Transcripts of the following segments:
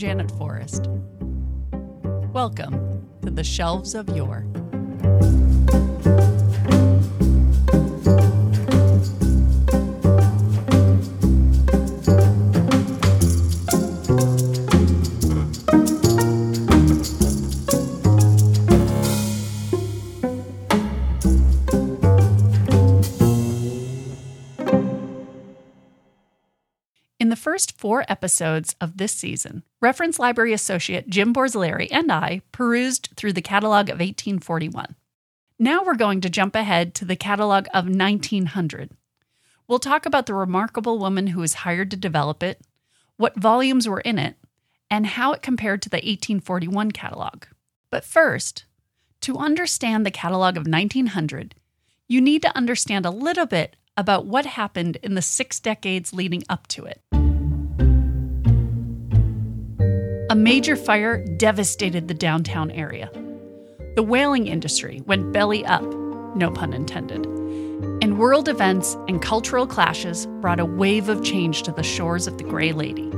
Janet Forrest. Welcome to the Shelves of Yore. Four episodes of this season, Reference Library Associate Jim Borzilleri and I perused through the catalog of 1841. Now we're going to jump ahead to the catalog of 1900. We'll talk about the remarkable woman who was hired to develop it, what volumes were in it, and how it compared to the 1841 catalog. But first, to understand the catalog of 1900, you need to understand a little bit about what happened in the six decades leading up to it. A major fire devastated the downtown area. The whaling industry went belly up, no pun intended. And world events and cultural clashes brought a wave of change to the shores of the Gray Lady.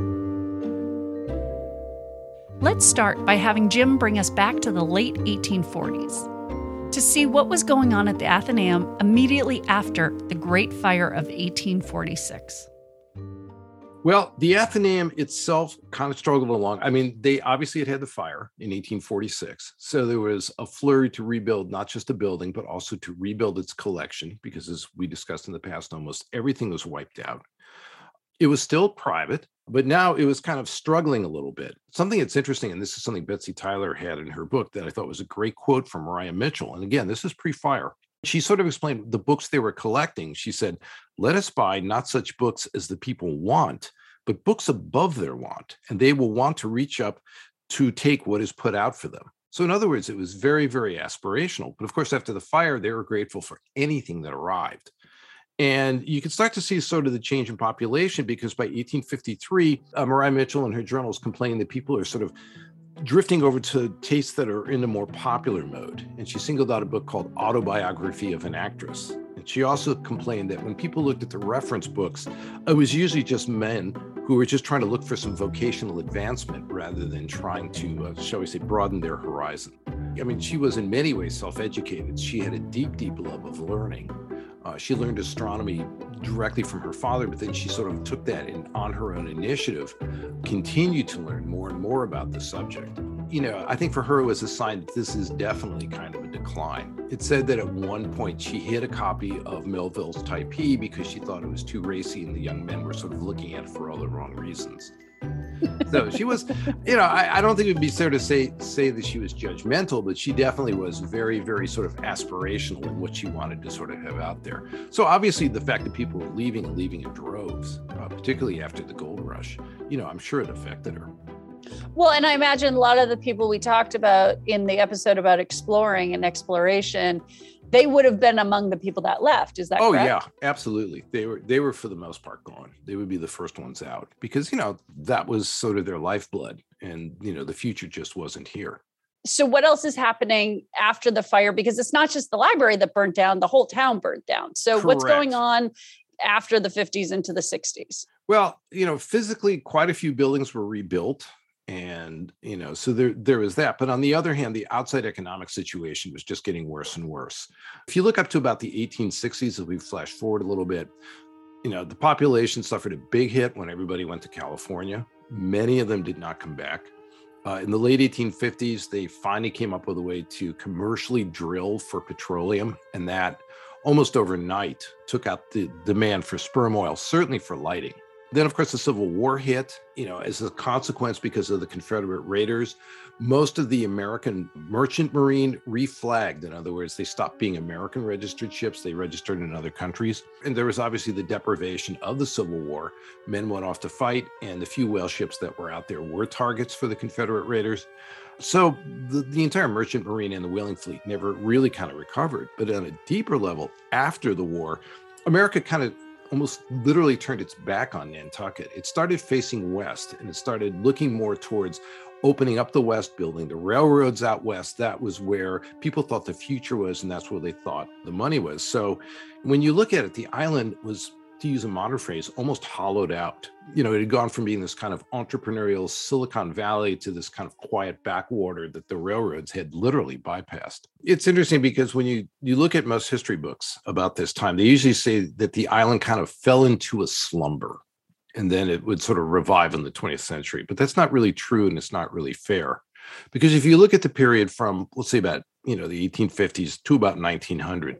Let's start by having Jim bring us back to the late 1840s to see what was going on at the Athenaeum immediately after the Great Fire of 1846. Well, the Athenaeum itself kind of struggled along. I mean, they obviously had had the fire in 1846. So there was a flurry to rebuild not just the building, but also to rebuild its collection, because as we discussed in the past, almost everything was wiped out. It was still private, but now it was kind of struggling a little bit. Something that's interesting, and this is something Betsy Tyler had in her book that I thought was a great quote from Maria Mitchell. And again, this is pre fire. She sort of explained the books they were collecting. She said, Let us buy not such books as the people want, but books above their want, and they will want to reach up to take what is put out for them. So, in other words, it was very, very aspirational. But of course, after the fire, they were grateful for anything that arrived. And you can start to see sort of the change in population because by 1853, uh, Maria Mitchell and her journals complain that people are sort of drifting over to tastes that are in a more popular mode. And she singled out a book called Autobiography of an Actress. And she also complained that when people looked at the reference books, it was usually just men who were just trying to look for some vocational advancement rather than trying to, uh, shall we say, broaden their horizon. I mean, she was in many ways self educated. She had a deep, deep love of learning. Uh, she learned astronomy directly from her father, but then she sort of took that on her own initiative, continued to learn more and more about the subject. You know, I think for her it was a sign that this is definitely kind of a decline. It said that at one point she hid a copy of Melville's Typee because she thought it was too racy and the young men were sort of looking at it for all the wrong reasons so she was, you know, I, I, don't think it would be fair to say say that she was judgmental, but she definitely was very, very sort of aspirational in what she wanted to sort of have out there. So obviously, the fact that people were leaving and leaving in droves, uh, particularly after the gold rush, you know, I'm sure it affected her. Well, and I imagine a lot of the people we talked about in the episode about exploring and exploration they would have been among the people that left. Is that oh correct? yeah, absolutely. They were they were for the most part gone. They would be the first ones out because you know that was sort of their lifeblood, and you know the future just wasn't here. So what else is happening after the fire? Because it's not just the library that burnt down; the whole town burnt down. So Correct. what's going on after the 50s into the 60s? Well, you know, physically, quite a few buildings were rebuilt and you know so there there was that but on the other hand the outside economic situation was just getting worse and worse. If you look up to about the 1860s if we flash forward a little bit you know the population suffered a big hit when everybody went to california. Many of them did not come back. Uh, in the late 1850s they finally came up with a way to commercially drill for petroleum and that almost overnight took out the demand for sperm oil certainly for lighting then, of course, the Civil War hit, you know, as a consequence because of the Confederate raiders. Most of the American merchant marine reflagged. In other words, they stopped being American registered ships, they registered in other countries. And there was obviously the deprivation of the Civil War. Men went off to fight, and the few whale ships that were out there were targets for the Confederate raiders. So the, the entire merchant marine and the whaling fleet never really kind of recovered. But on a deeper level, after the war, America kind of almost literally turned its back on Nantucket. It started facing west and it started looking more towards opening up the west, building the railroads out west. That was where people thought the future was, and that's where they thought the money was. So when you look at it, the island was to use a modern phrase, almost hollowed out. You know, it had gone from being this kind of entrepreneurial Silicon Valley to this kind of quiet backwater that the railroads had literally bypassed. It's interesting because when you you look at most history books about this time, they usually say that the island kind of fell into a slumber and then it would sort of revive in the 20th century. But that's not really true and it's not really fair. Because if you look at the period from let's say about, you know, the 1850s to about 1900,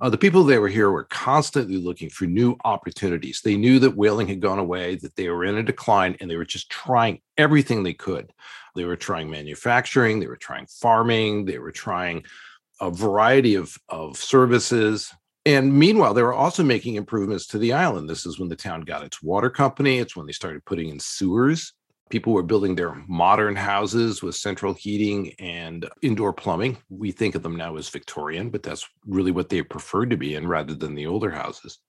uh, the people that were here were constantly looking for new opportunities. They knew that whaling had gone away, that they were in a decline, and they were just trying everything they could. They were trying manufacturing, they were trying farming, they were trying a variety of, of services. And meanwhile, they were also making improvements to the island. This is when the town got its water company. It's when they started putting in sewers people were building their modern houses with central heating and indoor plumbing. We think of them now as Victorian, but that's really what they preferred to be in rather than the older houses.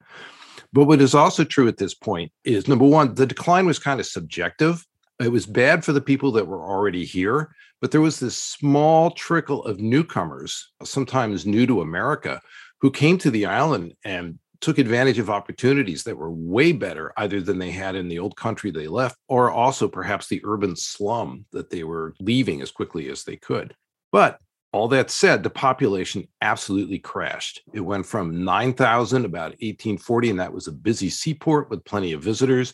But what is also true at this point is number one, the decline was kind of subjective. It was bad for the people that were already here, but there was this small trickle of newcomers, sometimes new to America, who came to the island and took advantage of opportunities that were way better either than they had in the old country they left or also perhaps the urban slum that they were leaving as quickly as they could. But all that said the population absolutely crashed. It went from 9000 about 1840 and that was a busy seaport with plenty of visitors.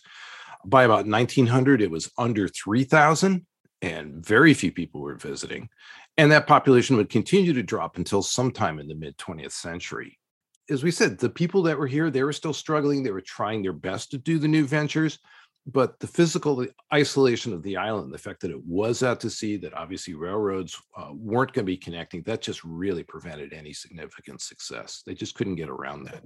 By about 1900 it was under 3000 and very few people were visiting. And that population would continue to drop until sometime in the mid 20th century as we said, the people that were here, they were still struggling. They were trying their best to do the new ventures, but the physical isolation of the island, the fact that it was out to sea, that obviously railroads uh, weren't going to be connecting, that just really prevented any significant success. They just couldn't get around that.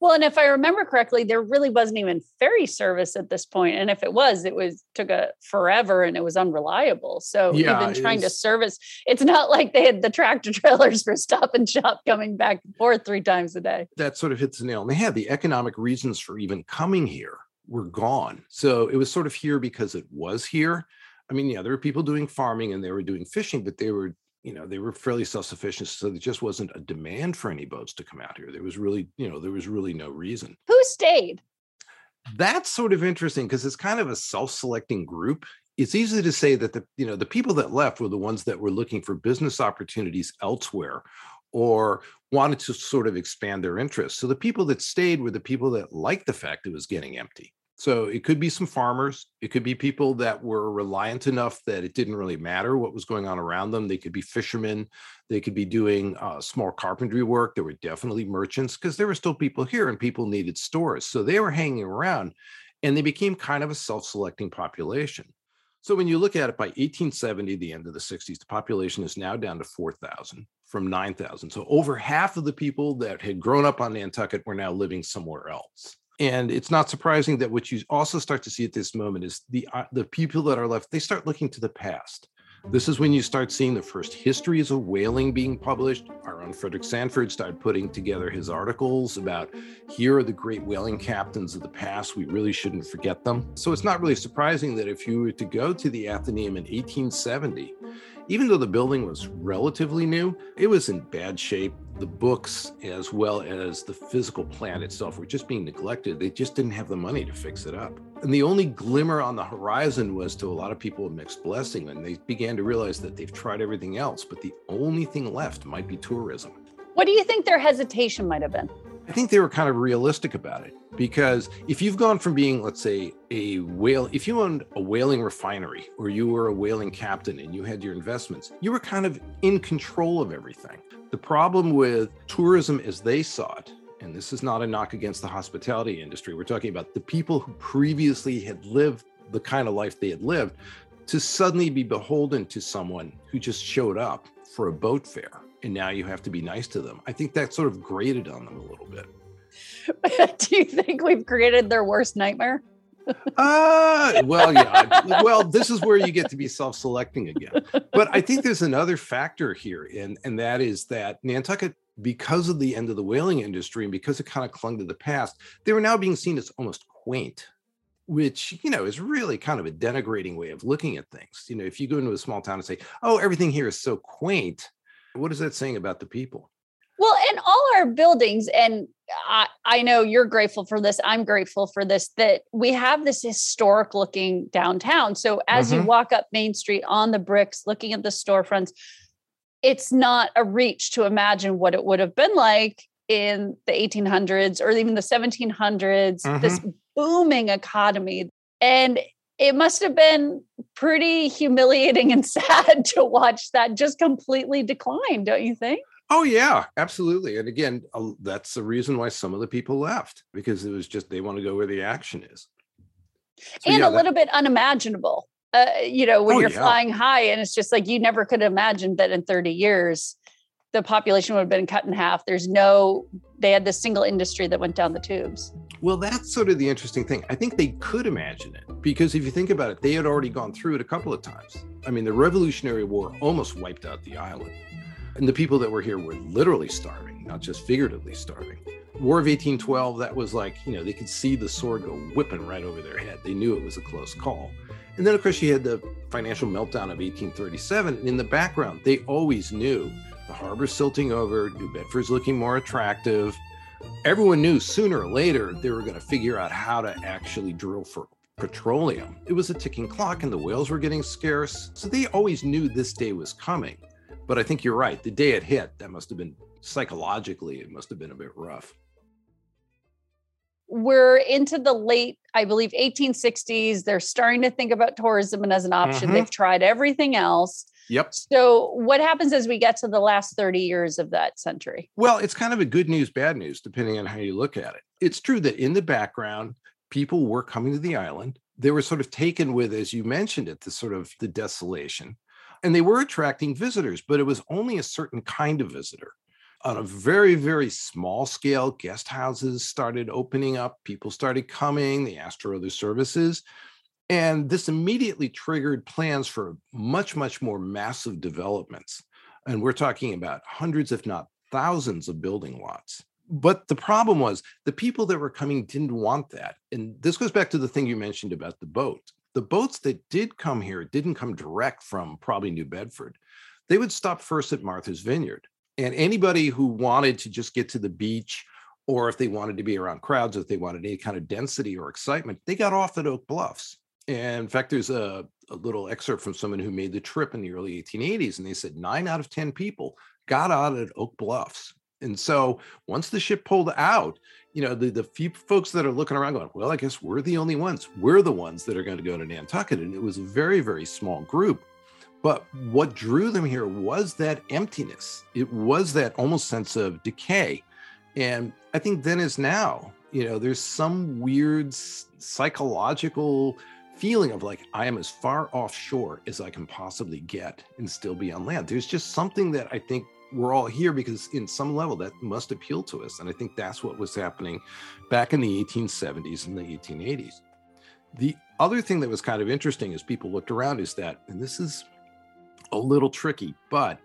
Well, and if I remember correctly, there really wasn't even ferry service at this point. And if it was, it was took a forever and it was unreliable. So yeah, even trying to service, it's not like they had the tractor trailers for stop and shop coming back and forth three times a day. That sort of hits the nail on the head. The economic reasons for even coming here were gone. So it was sort of here because it was here. I mean, yeah, there were people doing farming and they were doing fishing, but they were you know they were fairly self-sufficient so there just wasn't a demand for any boats to come out here. There was really you know there was really no reason. Who stayed? That's sort of interesting because it's kind of a self-selecting group. It's easy to say that the you know the people that left were the ones that were looking for business opportunities elsewhere or wanted to sort of expand their interests so the people that stayed were the people that liked the fact it was getting empty so it could be some farmers. It could be people that were reliant enough that it didn't really matter what was going on around them. They could be fishermen. They could be doing uh, small carpentry work. There were definitely merchants because there were still people here and people needed stores. So they were hanging around and they became kind of a self selecting population. So when you look at it by 1870, the end of the 60s, the population is now down to 4,000 from 9,000. So over half of the people that had grown up on Nantucket were now living somewhere else and it's not surprising that what you also start to see at this moment is the uh, the people that are left they start looking to the past. This is when you start seeing the first histories of whaling being published. Our own frederick sanford started putting together his articles about here are the great whaling captains of the past. We really shouldn't forget them. So it's not really surprising that if you were to go to the athenaeum in 1870 even though the building was relatively new, it was in bad shape. The books, as well as the physical plant itself, were just being neglected. They just didn't have the money to fix it up. And the only glimmer on the horizon was to a lot of people a mixed blessing when they began to realize that they've tried everything else, but the only thing left might be tourism. What do you think their hesitation might have been? I think they were kind of realistic about it because if you've gone from being, let's say, a whale, if you owned a whaling refinery or you were a whaling captain and you had your investments, you were kind of in control of everything. The problem with tourism as they saw it, and this is not a knock against the hospitality industry, we're talking about the people who previously had lived the kind of life they had lived, to suddenly be beholden to someone who just showed up for a boat fare and now you have to be nice to them. I think that sort of grated on them a little bit. Do you think we've created their worst nightmare? uh well yeah well this is where you get to be self-selecting again but i think there's another factor here and and that is that nantucket because of the end of the whaling industry and because it kind of clung to the past they were now being seen as almost quaint which you know is really kind of a denigrating way of looking at things you know if you go into a small town and say oh everything here is so quaint what is that saying about the people? Well, and all our buildings, and I, I know you're grateful for this. I'm grateful for this, that we have this historic looking downtown. So as mm-hmm. you walk up Main Street on the bricks, looking at the storefronts, it's not a reach to imagine what it would have been like in the 1800s or even the 1700s, mm-hmm. this booming economy. And it must have been pretty humiliating and sad to watch that just completely decline, don't you think? Oh yeah, absolutely. And again, that's the reason why some of the people left because it was just they want to go where the action is. So, and yeah, a little bit unimaginable. Uh, you know, when oh, you're yeah. flying high, and it's just like you never could imagine that in 30 years the population would have been cut in half. There's no, they had this single industry that went down the tubes. Well, that's sort of the interesting thing. I think they could imagine it because if you think about it, they had already gone through it a couple of times. I mean, the Revolutionary War almost wiped out the island. And the people that were here were literally starving, not just figuratively starving. War of 1812, that was like, you know, they could see the sword go whipping right over their head. They knew it was a close call. And then, of course, you had the financial meltdown of 1837. And in the background, they always knew the harbor's silting over, New Bedford's looking more attractive. Everyone knew sooner or later they were going to figure out how to actually drill for petroleum. It was a ticking clock and the whales were getting scarce. So they always knew this day was coming. But I think you're right. The day it hit, that must have been psychologically, it must have been a bit rough. We're into the late, I believe, 1860s. They're starting to think about tourism and as an option. Mm-hmm. They've tried everything else. Yep. So, what happens as we get to the last 30 years of that century? Well, it's kind of a good news, bad news, depending on how you look at it. It's true that in the background, people were coming to the island. They were sort of taken with, as you mentioned it, the sort of the desolation and they were attracting visitors, but it was only a certain kind of visitor. On a very, very small scale, guest houses started opening up, people started coming, they asked for other services. And this immediately triggered plans for much, much more massive developments. And we're talking about hundreds, if not thousands, of building lots. But the problem was the people that were coming didn't want that. And this goes back to the thing you mentioned about the boat the boats that did come here didn't come direct from probably New Bedford. They would stop first at Martha's Vineyard. And anybody who wanted to just get to the beach, or if they wanted to be around crowds, if they wanted any kind of density or excitement, they got off at Oak Bluffs. And in fact, there's a, a little excerpt from someone who made the trip in the early 1880s, and they said nine out of 10 people got out at Oak Bluffs. And so once the ship pulled out, you know, the, the few folks that are looking around going, well, I guess we're the only ones. We're the ones that are going to go to Nantucket. And it was a very, very small group. But what drew them here was that emptiness. It was that almost sense of decay. And I think then as now, you know, there's some weird psychological feeling of like, I am as far offshore as I can possibly get and still be on land. There's just something that I think we're all here because in some level that must appeal to us and i think that's what was happening back in the 1870s and the 1880s the other thing that was kind of interesting as people looked around is that and this is a little tricky but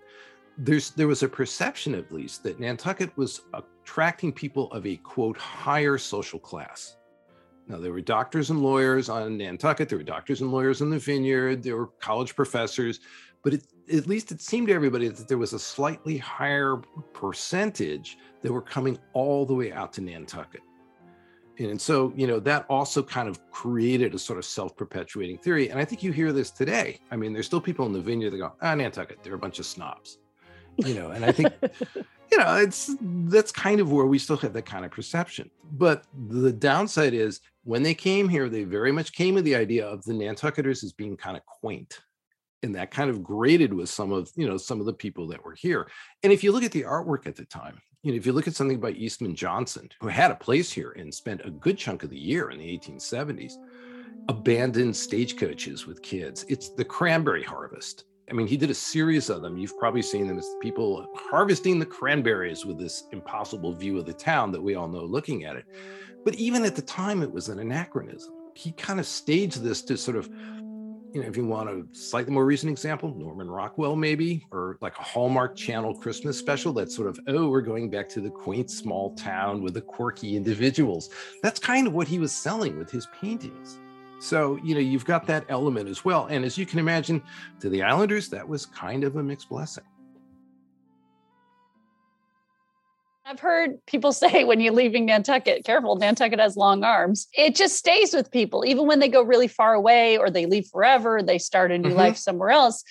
there's there was a perception at least that nantucket was attracting people of a quote higher social class now there were doctors and lawyers on nantucket there were doctors and lawyers in the vineyard there were college professors but it, at least it seemed to everybody that there was a slightly higher percentage that were coming all the way out to Nantucket. And so, you know, that also kind of created a sort of self perpetuating theory. And I think you hear this today. I mean, there's still people in the vineyard that go, ah, Nantucket, they're a bunch of snobs, you know, and I think, you know, it's that's kind of where we still have that kind of perception. But the downside is when they came here, they very much came with the idea of the Nantucketers as being kind of quaint and that kind of graded with some of you know some of the people that were here. And if you look at the artwork at the time you know if you look at something by eastman johnson who had a place here and spent a good chunk of the year in the 1870s abandoned stagecoaches with kids. It's the cranberry harvest i mean he did a series of them you've probably seen them as people harvesting the cranberries with this impossible view of the town that we all know looking at it but even at the time it was an anachronism he kind of staged this to sort of you know, if you want a slightly more recent example, Norman Rockwell, maybe, or like a Hallmark Channel Christmas special that's sort of, oh, we're going back to the quaint small town with the quirky individuals. That's kind of what he was selling with his paintings. So, you know, you've got that element as well. And as you can imagine, to the Islanders, that was kind of a mixed blessing. I've heard people say when you're leaving Nantucket, careful, Nantucket has long arms. It just stays with people, even when they go really far away or they leave forever, they start a new mm-hmm. life somewhere else.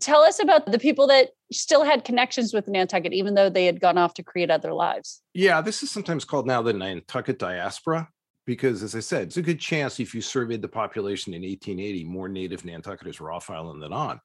Tell us about the people that still had connections with Nantucket, even though they had gone off to create other lives. Yeah, this is sometimes called now the Nantucket diaspora because as I said, it's a good chance if you surveyed the population in 1880, more native Nantucketers were off island than on.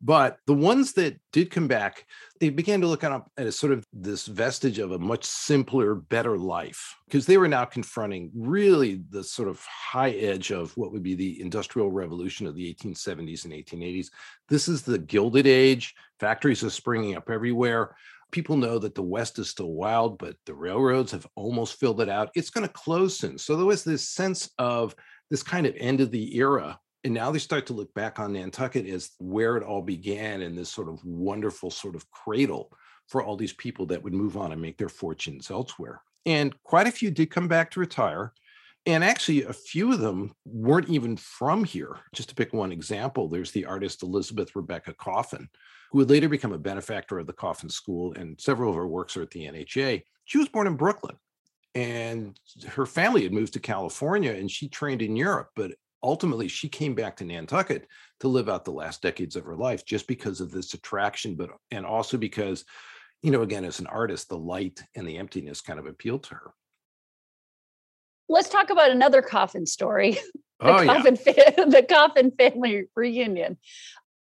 But the ones that did come back, they began to look up at a sort of this vestige of a much simpler, better life because they were now confronting really the sort of high edge of what would be the industrial revolution of the 1870s and 1880s. This is the Gilded Age. Factories are springing up everywhere people know that the West is still wild, but the railroads have almost filled it out. It's going to close soon. So there was this sense of this kind of end of the era. And now they start to look back on Nantucket as where it all began and this sort of wonderful sort of cradle for all these people that would move on and make their fortunes elsewhere. And quite a few did come back to retire. And actually, a few of them weren't even from here. Just to pick one example, there's the artist Elizabeth Rebecca Coffin, who would later become a benefactor of the Coffin School, and several of her works are at the NHA. She was born in Brooklyn, and her family had moved to California, and she trained in Europe. But ultimately, she came back to Nantucket to live out the last decades of her life, just because of this attraction, but and also because, you know, again, as an artist, the light and the emptiness kind of appealed to her. Let's talk about another coffin story. The oh, coffin yeah. fa- the coffin family reunion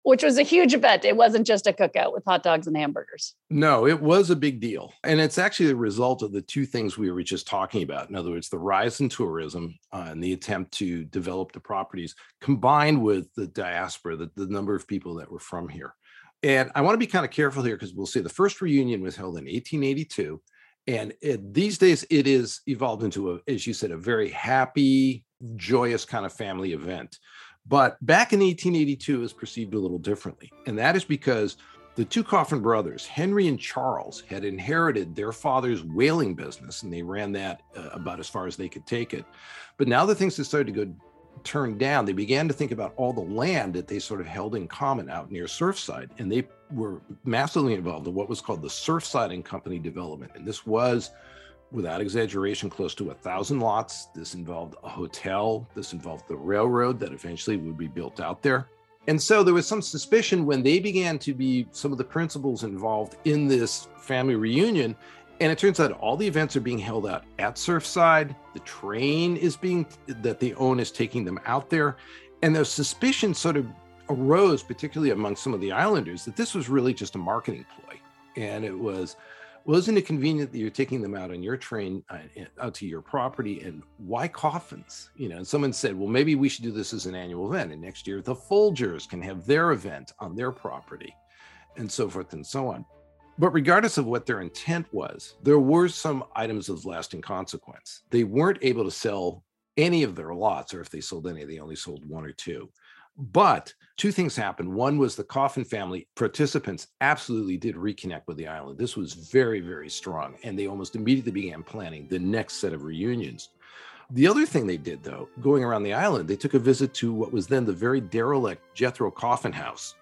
which was a huge event. It wasn't just a cookout with hot dogs and hamburgers. No, it was a big deal. And it's actually the result of the two things we were just talking about. In other words, the rise in tourism uh, and the attempt to develop the properties combined with the diaspora, the, the number of people that were from here. And I want to be kind of careful here because we'll see the first reunion was held in 1882. And it, these days, it is evolved into, a, as you said, a very happy, joyous kind of family event. But back in 1882, it was perceived a little differently. And that is because the two Coffin brothers, Henry and Charles, had inherited their father's whaling business and they ran that uh, about as far as they could take it. But now that things had started to go turn down, they began to think about all the land that they sort of held in common out near Surfside. And they were massively involved in what was called the Surfside Land Company development. And this was without exaggeration, close to a thousand lots. This involved a hotel. This involved the railroad that eventually would be built out there. And so there was some suspicion when they began to be some of the principals involved in this family reunion. And it turns out all the events are being held out at Surfside. The train is being, that they own is taking them out there. And the suspicion sort of arose, particularly among some of the islanders, that this was really just a marketing ploy. And it was, well, isn't it convenient that you're taking them out on your train uh, out to your property? And why coffins? You know, and someone said, well, maybe we should do this as an annual event. And next year, the Folgers can have their event on their property, and so forth and so on. But regardless of what their intent was, there were some items of lasting consequence. They weren't able to sell any of their lots, or if they sold any, they only sold one or two. But two things happened. One was the Coffin family participants absolutely did reconnect with the island. This was very, very strong. And they almost immediately began planning the next set of reunions. The other thing they did, though, going around the island, they took a visit to what was then the very derelict Jethro Coffin House.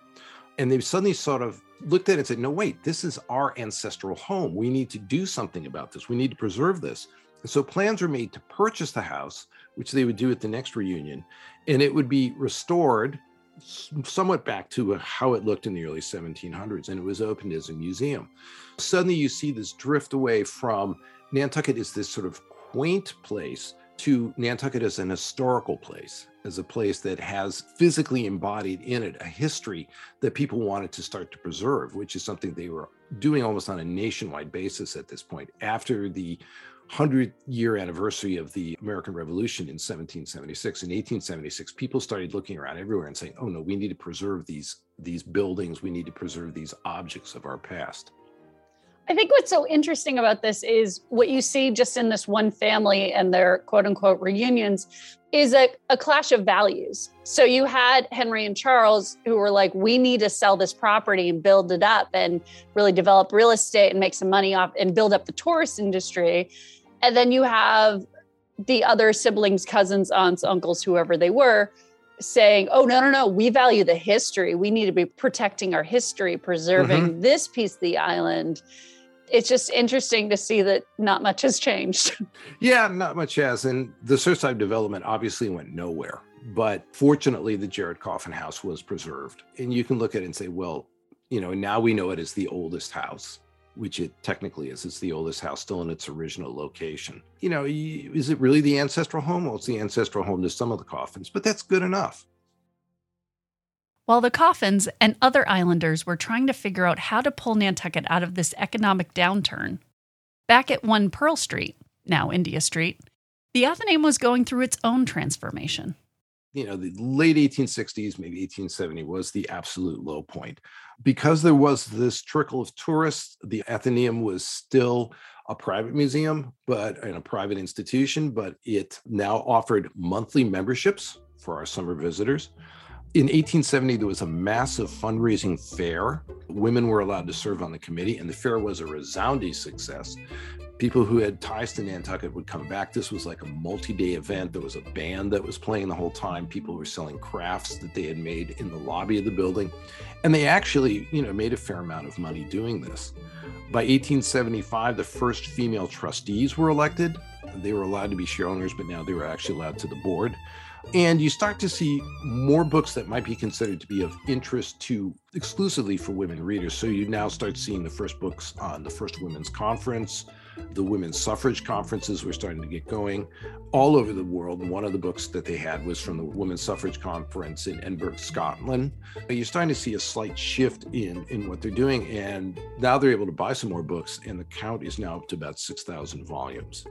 And they suddenly sort of looked at it and said, no, wait, this is our ancestral home. We need to do something about this. We need to preserve this. And so plans were made to purchase the house, which they would do at the next reunion, and it would be restored somewhat back to uh, how it looked in the early 1700s, and it was opened as a museum. Suddenly, you see this drift away from Nantucket is this sort of quaint place to Nantucket as an historical place, as a place that has physically embodied in it a history that people wanted to start to preserve, which is something they were doing almost on a nationwide basis at this point. After the 100 year anniversary of the American Revolution in 1776 in 1876 people started looking around everywhere and saying oh no we need to preserve these these buildings we need to preserve these objects of our past I think what's so interesting about this is what you see just in this one family and their quote unquote reunions is a, a clash of values. So you had Henry and Charles who were like, we need to sell this property and build it up and really develop real estate and make some money off and build up the tourist industry. And then you have the other siblings, cousins, aunts, uncles, whoever they were, saying, oh, no, no, no, we value the history. We need to be protecting our history, preserving mm-hmm. this piece of the island. it's just interesting to see that not much has changed. yeah, not much has. And the Surfside development obviously went nowhere. But fortunately, the Jared Coffin House was preserved. And you can look at it and say, well, you know, now we know it as the oldest house, which it technically is. It's the oldest house still in its original location. You know, is it really the ancestral home? Well, it's the ancestral home to some of the coffins, but that's good enough. While the Coffins and other islanders were trying to figure out how to pull Nantucket out of this economic downturn, back at 1 Pearl Street, now India Street, the Athenaeum was going through its own transformation. You know, the late 1860s, maybe 1870 was the absolute low point. Because there was this trickle of tourists, the Athenaeum was still a private museum, but in a private institution, but it now offered monthly memberships for our summer visitors. In 1870, there was a massive fundraising fair. Women were allowed to serve on the committee, and the fair was a resounding success. People who had ties to Nantucket would come back. This was like a multi day event. There was a band that was playing the whole time. People were selling crafts that they had made in the lobby of the building. And they actually, you know, made a fair amount of money doing this. By 1875, the first female trustees were elected. They were allowed to be share owners, but now they were actually allowed to the board. And you start to see more books that might be considered to be of interest to exclusively for women readers. So you now start seeing the first books on the first women's conference, the women's suffrage conferences were starting to get going all over the world. One of the books that they had was from the Women's Suffrage Conference in Edinburgh, Scotland. You're starting to see a slight shift in, in what they're doing. And now they're able to buy some more books, and the count is now up to about 6,000 volumes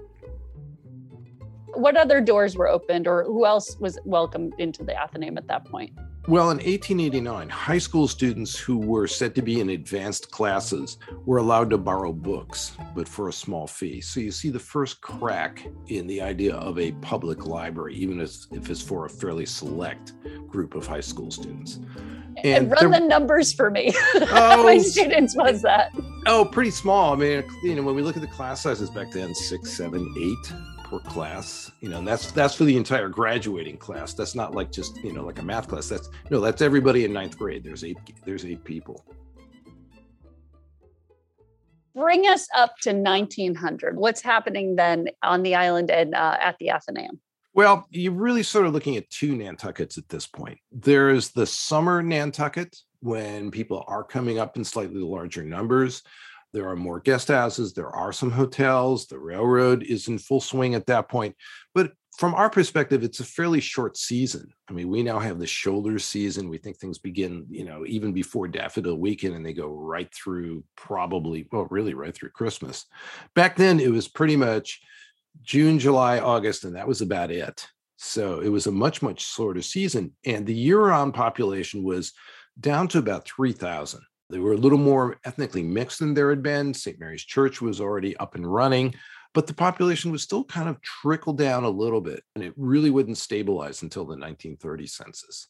what other doors were opened or who else was welcomed into the Athenaeum at that point? Well, in 1889, high school students who were said to be in advanced classes were allowed to borrow books, but for a small fee. So you see the first crack in the idea of a public library, even if, if it's for a fairly select group of high school students. And, and run the numbers for me. Oh, How many students was that? Oh, pretty small. I mean, you know, when we look at the class sizes back then, six, seven, eight per class you know and that's that's for the entire graduating class. That's not like just you know like a math class. That's no that's everybody in ninth grade. There's eight there's eight people. Bring us up to 1900 what's happening then on the island and uh, at the athenaeum well you're really sort of looking at two nantuckets at this point. There's the summer nantucket when people are coming up in slightly larger numbers there are more guest houses. There are some hotels. The railroad is in full swing at that point. But from our perspective, it's a fairly short season. I mean, we now have the shoulder season. We think things begin, you know, even before Daffodil Weekend, and they go right through probably, well, really right through Christmas. Back then, it was pretty much June, July, August, and that was about it. So it was a much, much shorter season. And the year round population was down to about 3,000. They were a little more ethnically mixed than there had been. St. Mary's Church was already up and running, but the population was still kind of trickled down a little bit, and it really wouldn't stabilize until the 1930 census.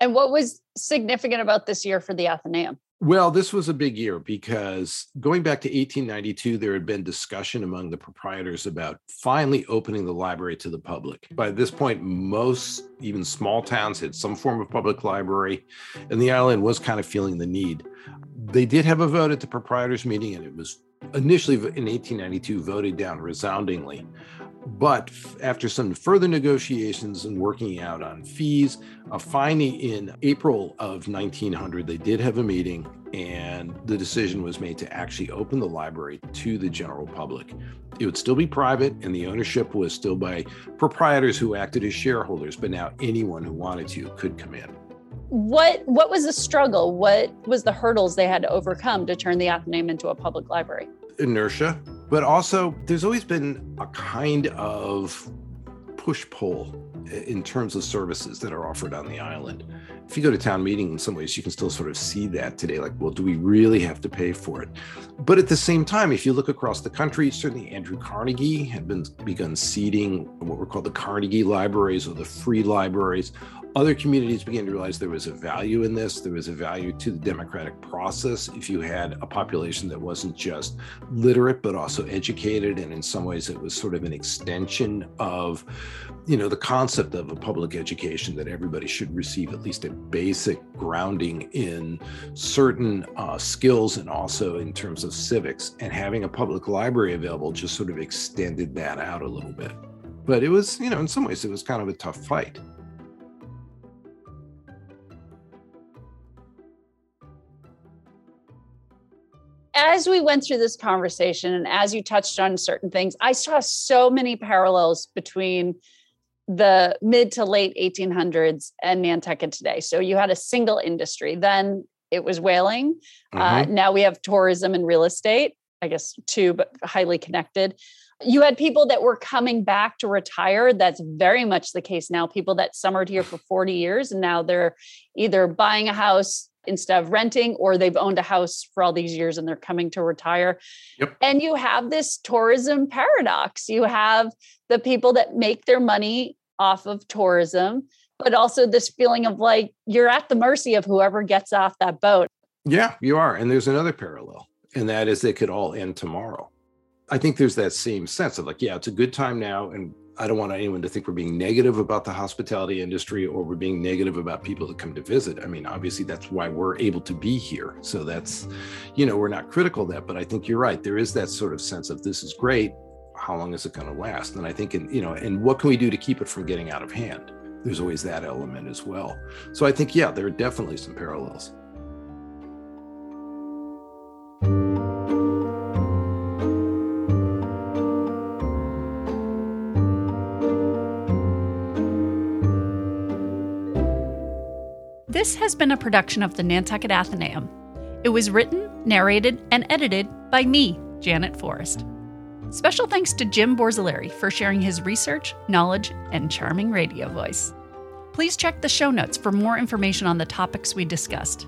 And what was significant about this year for the Athenaeum? Well, this was a big year because going back to 1892, there had been discussion among the proprietors about finally opening the library to the public. By this point, most, even small towns, had some form of public library, and the island was kind of feeling the need. They did have a vote at the proprietors' meeting, and it was initially in 1892 voted down resoundingly. But after some further negotiations and working out on fees, uh, finally in April of 1900, they did have a meeting and the decision was made to actually open the library to the general public. It would still be private and the ownership was still by proprietors who acted as shareholders, but now anyone who wanted to could come in. What what was the struggle? What was the hurdles they had to overcome to turn the Athenaeum into a public library? inertia, but also there's always been a kind of push pull in terms of services that are offered on the island. If you go to town meeting, in some ways, you can still sort of see that today. Like, well, do we really have to pay for it? But at the same time, if you look across the country, certainly Andrew Carnegie had been begun seeding what were called the Carnegie libraries or the free libraries other communities began to realize there was a value in this. There was a value to the democratic process if you had a population that wasn't just literate, but also educated. And in some ways, it was sort of an extension of, you know, the concept of a public education that everybody should receive at least a basic grounding in certain uh, skills and also in terms of civics. And having a public library available just sort of extended that out a little bit. But it was, you know, in some ways, it was kind of a tough fight. As we went through this conversation and as you touched on certain things, I saw so many parallels between the mid to late 1800s and Nantucket today. So you had a single industry. Then it was whaling. Uh, mm-hmm. Uh, now we have tourism and real estate. I guess two, but highly connected. You had people that were coming back to retire. That's very much the case now. People that summered here for 40 years and now they're either buying a house, instead of renting or they've owned a house for all these years and they're coming to retire. Yep. And you have this tourism paradox. You have the people that make their money off of tourism, but also this feeling of like you're at the mercy of whoever gets off that boat. Yeah, you are. And there's another parallel, and that is they could all end tomorrow. I think there's that same sense of like, yeah, it's a good time now, and I don't want anyone to think we're being negative about the hospitality industry or we're being negative about people that come to visit. I mean, obviously, that's why we're able to be here. So that's, you know, we're not critical of that, but I think you're right. There is that sort of sense of this is great. How long is it going to last? And I think, in, you know, and what can we do to keep it from getting out of hand? There's always that element as well. So I think, yeah, there are definitely some parallels. This has been a production of the Nantucket Athenaeum. It was written, narrated, and edited by me, Janet Forrest. Special thanks to Jim Borzilleri for sharing his research, knowledge, and charming radio voice. Please check the show notes for more information on the topics we discussed.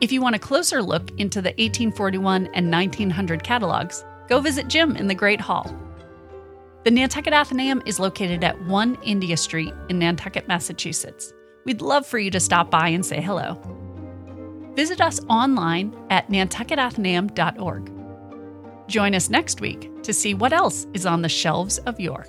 If you want a closer look into the 1841 and 1900 catalogs, go visit Jim in the Great Hall. The Nantucket Athenaeum is located at 1 India Street in Nantucket, Massachusetts. We'd love for you to stop by and say hello. Visit us online at nantucketathenaeum.org. Join us next week to see what else is on the shelves of yore.